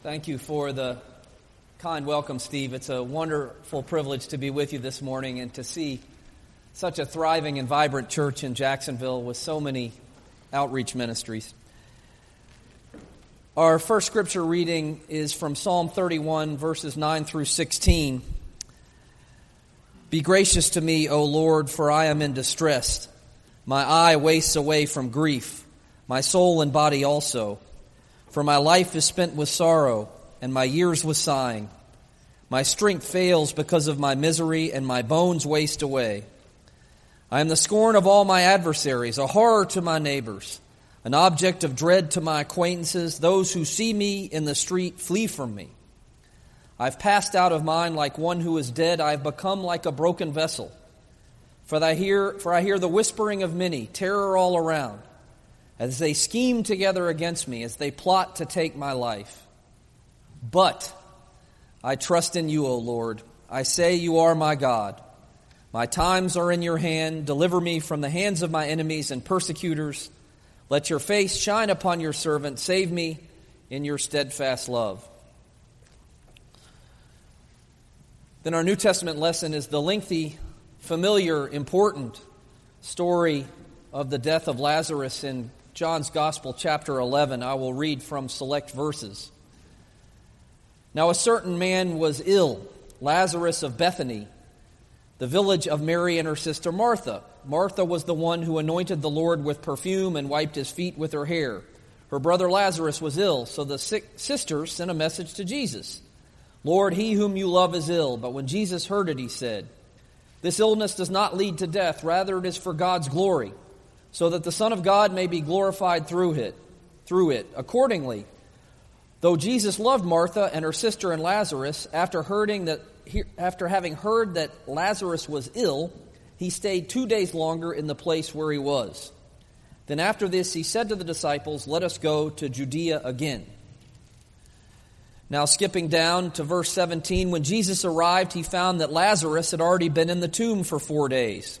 Thank you for the kind welcome, Steve. It's a wonderful privilege to be with you this morning and to see such a thriving and vibrant church in Jacksonville with so many outreach ministries. Our first scripture reading is from Psalm 31, verses 9 through 16. Be gracious to me, O Lord, for I am in distress. My eye wastes away from grief, my soul and body also. For my life is spent with sorrow, and my years with sighing. My strength fails because of my misery, and my bones waste away. I am the scorn of all my adversaries, a horror to my neighbors, an object of dread to my acquaintances. Those who see me in the street flee from me. I've passed out of mind like one who is dead. I have become like a broken vessel. For I hear, for I hear the whispering of many, terror all around as they scheme together against me, as they plot to take my life. But I trust in you, O Lord. I say you are my God. My times are in your hand. Deliver me from the hands of my enemies and persecutors. Let your face shine upon your servant. Save me in your steadfast love. Then our New Testament lesson is the lengthy, familiar, important story of the death of Lazarus in John's Gospel, chapter 11. I will read from select verses. Now, a certain man was ill, Lazarus of Bethany, the village of Mary and her sister Martha. Martha was the one who anointed the Lord with perfume and wiped his feet with her hair. Her brother Lazarus was ill, so the sisters sent a message to Jesus Lord, he whom you love is ill. But when Jesus heard it, he said, This illness does not lead to death, rather, it is for God's glory so that the Son of God may be glorified through it. Through it. Accordingly, though Jesus loved Martha and her sister and Lazarus, after hearing that after having heard that Lazarus was ill, he stayed two days longer in the place where he was. Then after this, he said to the disciples, Let us go to Judea again. Now, skipping down to verse 17, when Jesus arrived, he found that Lazarus had already been in the tomb for four days.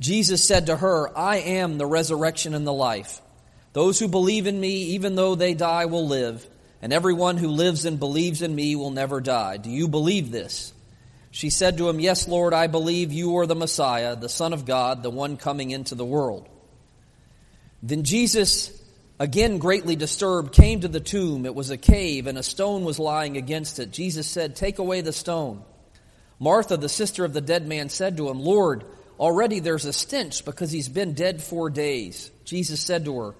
Jesus said to her, I am the resurrection and the life. Those who believe in me, even though they die, will live, and everyone who lives and believes in me will never die. Do you believe this? She said to him, Yes, Lord, I believe you are the Messiah, the Son of God, the one coming into the world. Then Jesus, again greatly disturbed, came to the tomb. It was a cave, and a stone was lying against it. Jesus said, Take away the stone. Martha, the sister of the dead man, said to him, Lord, Already there's a stench because he's been dead four days. Jesus said to her,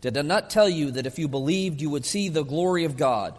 Did I not tell you that if you believed, you would see the glory of God?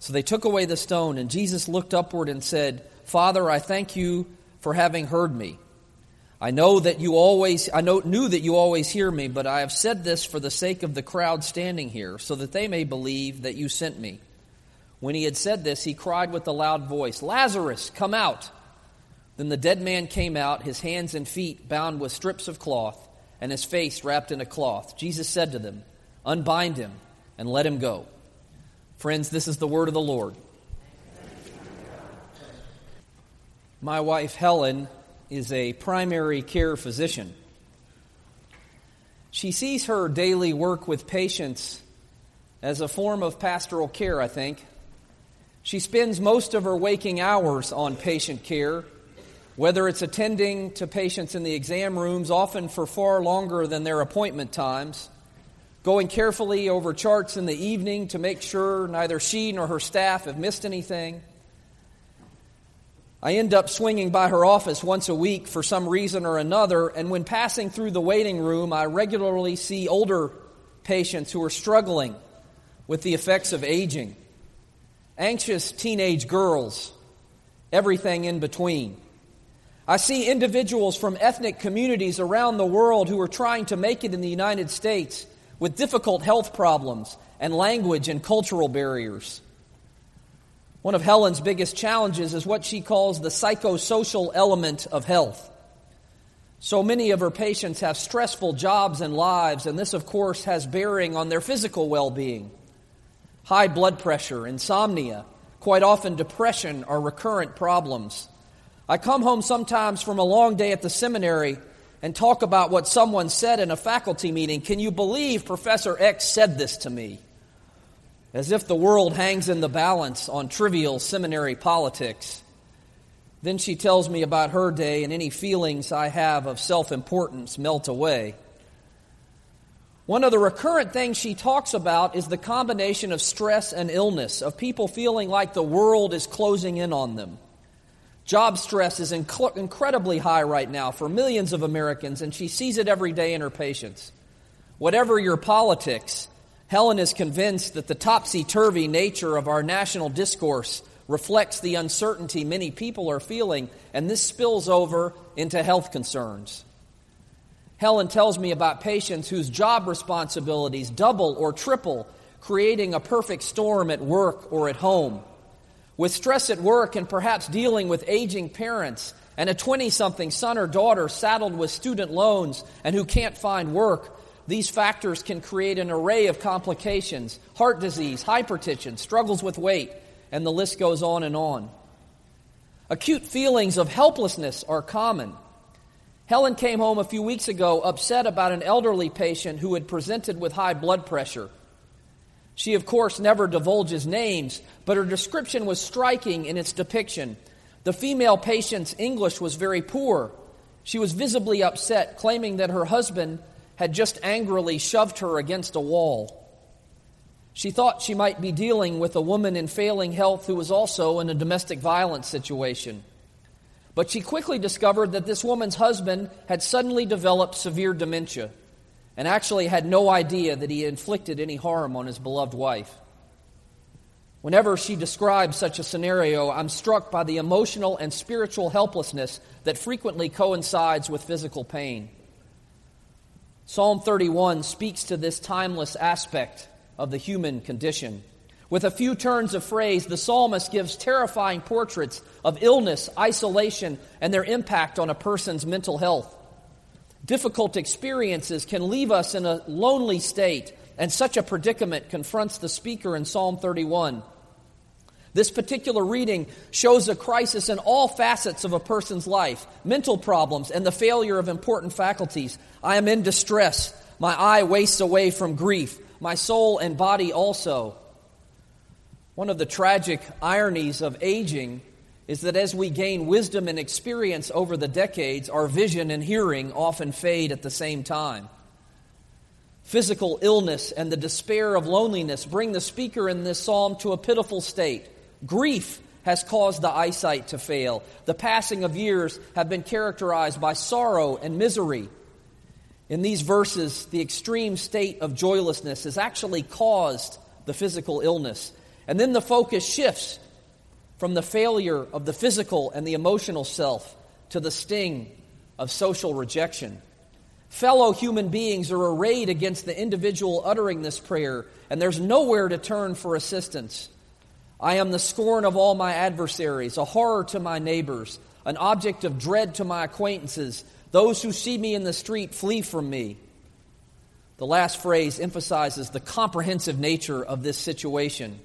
So they took away the stone, and Jesus looked upward and said, Father, I thank you for having heard me. I know that you always I know, knew that you always hear me, but I have said this for the sake of the crowd standing here, so that they may believe that you sent me. When he had said this, he cried with a loud voice, Lazarus, come out. Then the dead man came out, his hands and feet bound with strips of cloth, and his face wrapped in a cloth. Jesus said to them, Unbind him and let him go. Friends, this is the word of the Lord. My wife, Helen, is a primary care physician. She sees her daily work with patients as a form of pastoral care, I think. She spends most of her waking hours on patient care whether it's attending to patients in the exam rooms, often for far longer than their appointment times, going carefully over charts in the evening to make sure neither she nor her staff have missed anything. I end up swinging by her office once a week for some reason or another, and when passing through the waiting room, I regularly see older patients who are struggling with the effects of aging, anxious teenage girls, everything in between. I see individuals from ethnic communities around the world who are trying to make it in the United States with difficult health problems and language and cultural barriers. One of Helen's biggest challenges is what she calls the psychosocial element of health. So many of her patients have stressful jobs and lives, and this, of course, has bearing on their physical well being. High blood pressure, insomnia, quite often depression are recurrent problems. I come home sometimes from a long day at the seminary and talk about what someone said in a faculty meeting. Can you believe Professor X said this to me? As if the world hangs in the balance on trivial seminary politics. Then she tells me about her day, and any feelings I have of self importance melt away. One of the recurrent things she talks about is the combination of stress and illness, of people feeling like the world is closing in on them. Job stress is inc- incredibly high right now for millions of Americans, and she sees it every day in her patients. Whatever your politics, Helen is convinced that the topsy turvy nature of our national discourse reflects the uncertainty many people are feeling, and this spills over into health concerns. Helen tells me about patients whose job responsibilities double or triple, creating a perfect storm at work or at home. With stress at work and perhaps dealing with aging parents and a 20 something son or daughter saddled with student loans and who can't find work, these factors can create an array of complications heart disease, hypertension, struggles with weight, and the list goes on and on. Acute feelings of helplessness are common. Helen came home a few weeks ago upset about an elderly patient who had presented with high blood pressure. She, of course, never divulges names, but her description was striking in its depiction. The female patient's English was very poor. She was visibly upset, claiming that her husband had just angrily shoved her against a wall. She thought she might be dealing with a woman in failing health who was also in a domestic violence situation. But she quickly discovered that this woman's husband had suddenly developed severe dementia and actually had no idea that he inflicted any harm on his beloved wife. Whenever she describes such a scenario, I'm struck by the emotional and spiritual helplessness that frequently coincides with physical pain. Psalm 31 speaks to this timeless aspect of the human condition. With a few turns of phrase, the psalmist gives terrifying portraits of illness, isolation, and their impact on a person's mental health. Difficult experiences can leave us in a lonely state, and such a predicament confronts the speaker in Psalm 31. This particular reading shows a crisis in all facets of a person's life mental problems and the failure of important faculties. I am in distress. My eye wastes away from grief my soul and body also. One of the tragic ironies of aging is that as we gain wisdom and experience over the decades, our vision and hearing often fade at the same time. Physical illness and the despair of loneliness bring the speaker in this psalm to a pitiful state. Grief has caused the eyesight to fail. The passing of years have been characterized by sorrow and misery. In these verses, the extreme state of joylessness has actually caused the physical illness. And then the focus shifts from the failure of the physical and the emotional self to the sting of social rejection. Fellow human beings are arrayed against the individual uttering this prayer, and there's nowhere to turn for assistance. I am the scorn of all my adversaries, a horror to my neighbors, an object of dread to my acquaintances, those who see me in the street flee from me. The last phrase emphasizes the comprehensive nature of this situation.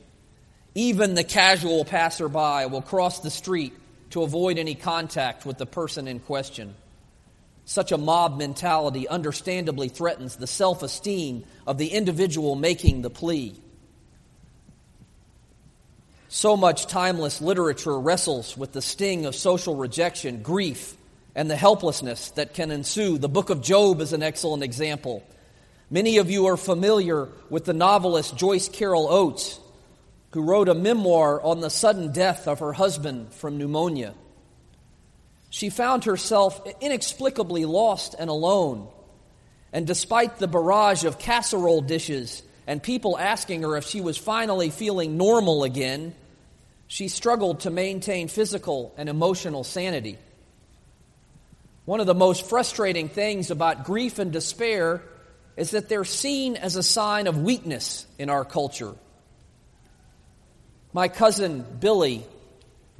Even the casual passerby will cross the street to avoid any contact with the person in question. Such a mob mentality understandably threatens the self esteem of the individual making the plea. So much timeless literature wrestles with the sting of social rejection, grief, and the helplessness that can ensue. The book of Job is an excellent example. Many of you are familiar with the novelist Joyce Carol Oates, who wrote a memoir on the sudden death of her husband from pneumonia. She found herself inexplicably lost and alone. And despite the barrage of casserole dishes and people asking her if she was finally feeling normal again, she struggled to maintain physical and emotional sanity. One of the most frustrating things about grief and despair is that they're seen as a sign of weakness in our culture. My cousin Billy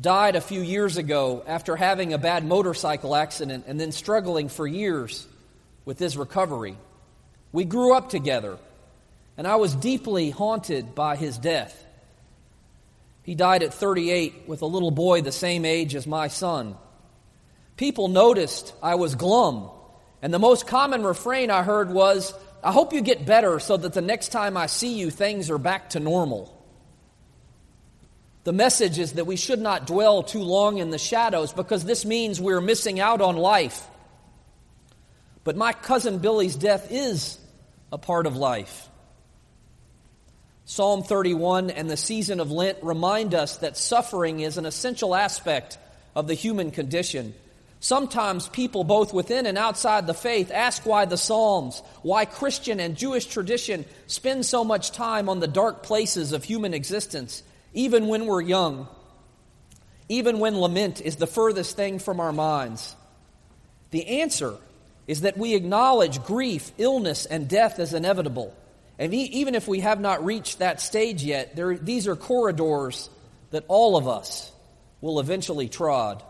died a few years ago after having a bad motorcycle accident and then struggling for years with his recovery. We grew up together, and I was deeply haunted by his death. He died at 38 with a little boy the same age as my son. People noticed I was glum, and the most common refrain I heard was, I hope you get better so that the next time I see you, things are back to normal. The message is that we should not dwell too long in the shadows because this means we're missing out on life. But my cousin Billy's death is a part of life. Psalm 31 and the season of Lent remind us that suffering is an essential aspect of the human condition. Sometimes people, both within and outside the faith, ask why the Psalms, why Christian and Jewish tradition spend so much time on the dark places of human existence, even when we're young, even when lament is the furthest thing from our minds. The answer is that we acknowledge grief, illness, and death as inevitable. And even if we have not reached that stage yet, there, these are corridors that all of us will eventually trod.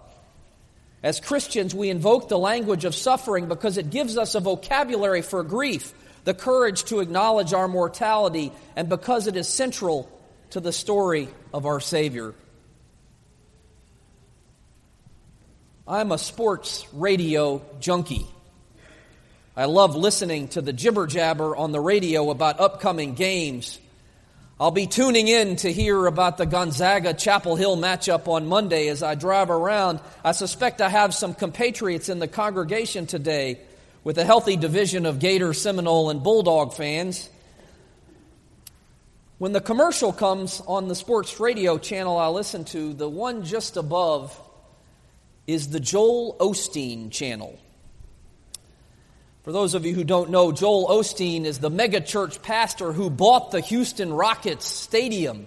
As Christians, we invoke the language of suffering because it gives us a vocabulary for grief, the courage to acknowledge our mortality, and because it is central to the story of our Savior. I'm a sports radio junkie. I love listening to the jibber jabber on the radio about upcoming games. I'll be tuning in to hear about the Gonzaga Chapel Hill matchup on Monday as I drive around. I suspect I have some compatriots in the congregation today with a healthy division of Gator, Seminole, and Bulldog fans. When the commercial comes on the sports radio channel I listen to, the one just above is the Joel Osteen channel. For those of you who don't know, Joel Osteen is the megachurch pastor who bought the Houston Rockets Stadium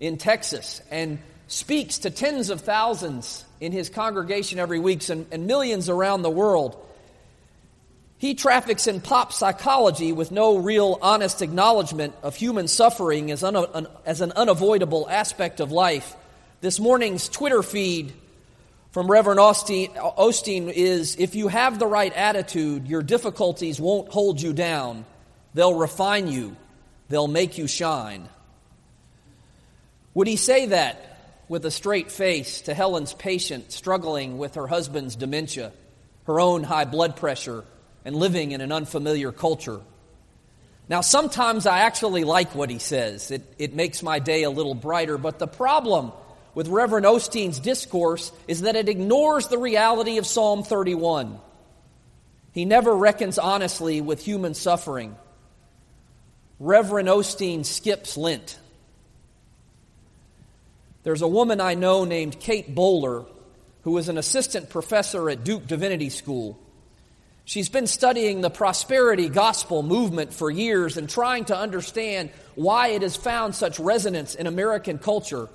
in Texas and speaks to tens of thousands in his congregation every week and, and millions around the world. He traffics in pop psychology with no real honest acknowledgement of human suffering as, an, as an unavoidable aspect of life. This morning's Twitter feed from Reverend Osteen is if you have the right attitude, your difficulties won't hold you down. They'll refine you, they'll make you shine. Would he say that with a straight face to Helen's patient struggling with her husband's dementia, her own high blood pressure, and living in an unfamiliar culture? Now, sometimes I actually like what he says. It, it makes my day a little brighter, but the problem with Reverend Osteen's discourse is that it ignores the reality of Psalm 31. He never reckons honestly with human suffering. Reverend Osteen skips Lent. There's a woman I know named Kate Bowler who is an assistant professor at Duke Divinity School. She's been studying the prosperity gospel movement for years and trying to understand why it has found such resonance in American culture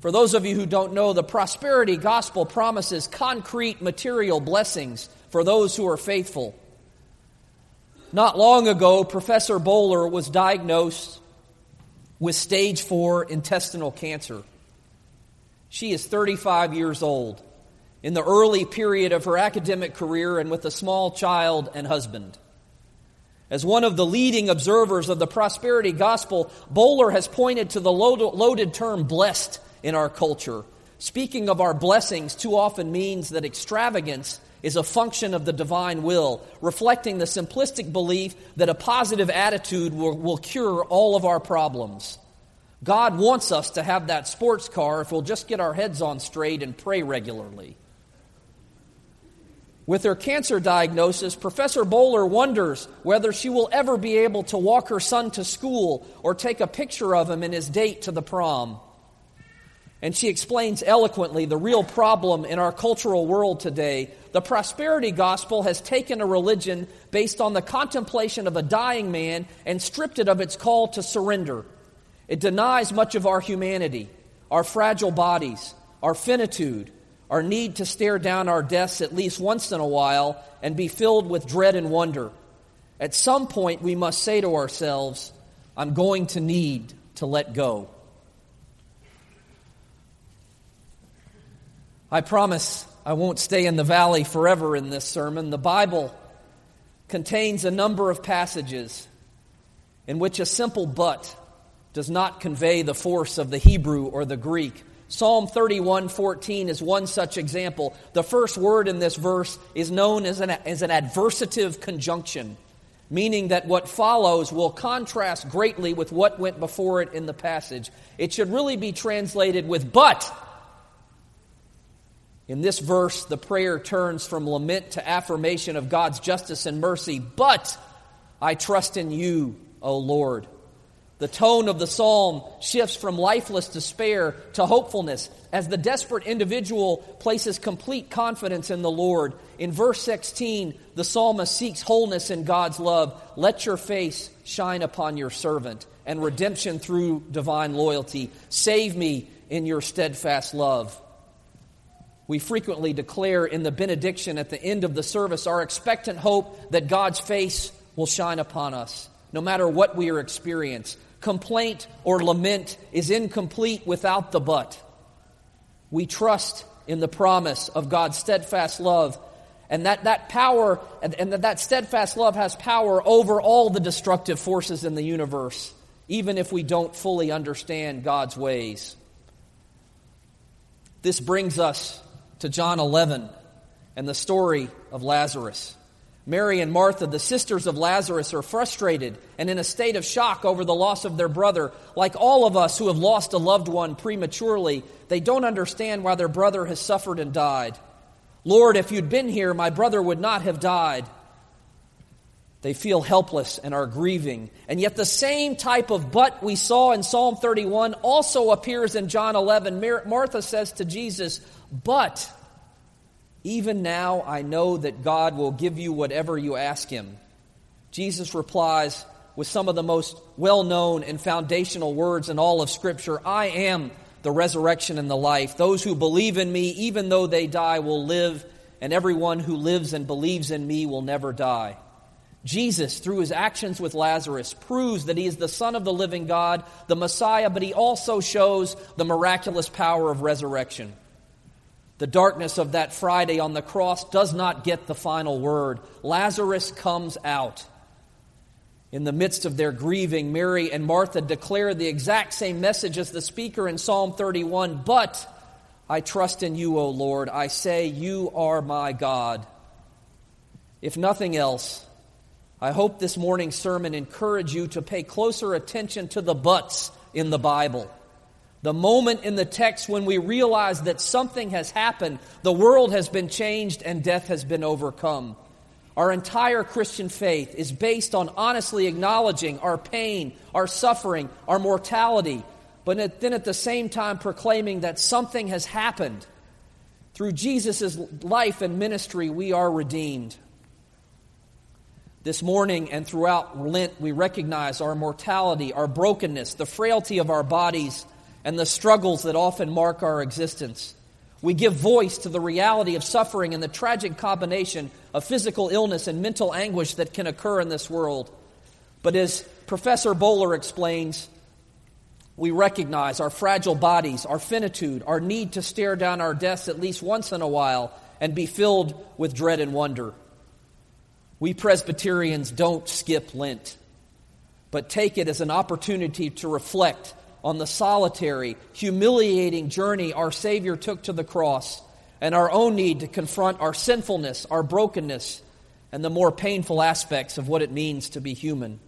for those of you who don't know, the prosperity gospel promises concrete material blessings for those who are faithful. Not long ago, Professor Bowler was diagnosed with stage four intestinal cancer. She is 35 years old, in the early period of her academic career, and with a small child and husband. As one of the leading observers of the prosperity gospel, Bowler has pointed to the loaded term blessed in our culture. Speaking of our blessings too often means that extravagance is a function of the divine will, reflecting the simplistic belief that a positive attitude will, will cure all of our problems. God wants us to have that sports car if we'll just get our heads on straight and pray regularly. With her cancer diagnosis, Professor Bowler wonders whether she will ever be able to walk her son to school or take a picture of him in his date to the prom. And she explains eloquently the real problem in our cultural world today. The prosperity gospel has taken a religion based on the contemplation of a dying man and stripped it of its call to surrender. It denies much of our humanity, our fragile bodies, our finitude, our need to stare down our deaths at least once in a while and be filled with dread and wonder. At some point, we must say to ourselves, I'm going to need to let go. I promise I won't stay in the valley forever in this sermon. The Bible contains a number of passages in which a simple but does not convey the force of the Hebrew or the Greek. Psalm 31:14 is one such example. The first word in this verse is known as an, as an adversative conjunction, meaning that what follows will contrast greatly with what went before it in the passage. It should really be translated with but in this verse, the prayer turns from lament to affirmation of God's justice and mercy. But I trust in you, O Lord. The tone of the psalm shifts from lifeless despair to hopefulness as the desperate individual places complete confidence in the Lord. In verse 16, the psalmist seeks wholeness in God's love. Let your face shine upon your servant and redemption through divine loyalty. Save me in your steadfast love. We frequently declare in the benediction at the end of the service our expectant hope that God's face will shine upon us, no matter what we are experiencing. Complaint or lament is incomplete without the but. We trust in the promise of God's steadfast love, and that, that power and, and that, that steadfast love has power over all the destructive forces in the universe, even if we don't fully understand God's ways. This brings us to John 11 and the story of Lazarus. Mary and Martha, the sisters of Lazarus, are frustrated and in a state of shock over the loss of their brother. Like all of us who have lost a loved one prematurely, they don't understand why their brother has suffered and died. Lord, if you'd been here, my brother would not have died. They feel helpless and are grieving. And yet, the same type of but we saw in Psalm 31 also appears in John 11. Martha says to Jesus, But even now I know that God will give you whatever you ask Him. Jesus replies with some of the most well known and foundational words in all of Scripture I am the resurrection and the life. Those who believe in me, even though they die, will live, and everyone who lives and believes in me will never die. Jesus, through his actions with Lazarus, proves that he is the Son of the living God, the Messiah, but he also shows the miraculous power of resurrection. The darkness of that Friday on the cross does not get the final word. Lazarus comes out. In the midst of their grieving, Mary and Martha declare the exact same message as the speaker in Psalm 31 But I trust in you, O Lord. I say, You are my God. If nothing else, I hope this morning's sermon encourage you to pay closer attention to the buts in the Bible. The moment in the text when we realize that something has happened, the world has been changed, and death has been overcome. Our entire Christian faith is based on honestly acknowledging our pain, our suffering, our mortality, but then at the same time proclaiming that something has happened. Through Jesus' life and ministry, we are redeemed. This morning and throughout Lent, we recognize our mortality, our brokenness, the frailty of our bodies, and the struggles that often mark our existence. We give voice to the reality of suffering and the tragic combination of physical illness and mental anguish that can occur in this world. But as Professor Bowler explains, we recognize our fragile bodies, our finitude, our need to stare down our deaths at least once in a while and be filled with dread and wonder. We Presbyterians don't skip Lent, but take it as an opportunity to reflect on the solitary, humiliating journey our Savior took to the cross and our own need to confront our sinfulness, our brokenness, and the more painful aspects of what it means to be human.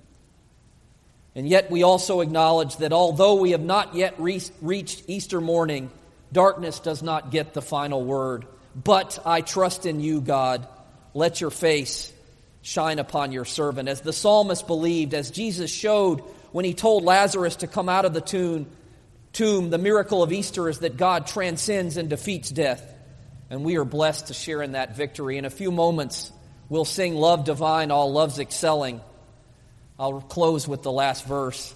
And yet, we also acknowledge that although we have not yet re- reached Easter morning, darkness does not get the final word. But I trust in you, God. Let your face shine upon your servant. As the psalmist believed, as Jesus showed when he told Lazarus to come out of the tomb, tomb, the miracle of Easter is that God transcends and defeats death. And we are blessed to share in that victory. In a few moments, we'll sing Love Divine, All Loves Excelling. I'll close with the last verse.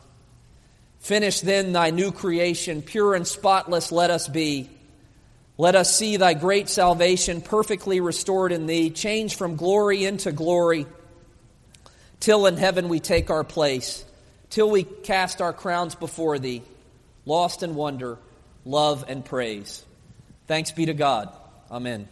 Finish then thy new creation, pure and spotless let us be. Let us see thy great salvation perfectly restored in thee, change from glory into glory, till in heaven we take our place, till we cast our crowns before thee, lost in wonder, love, and praise. Thanks be to God. Amen.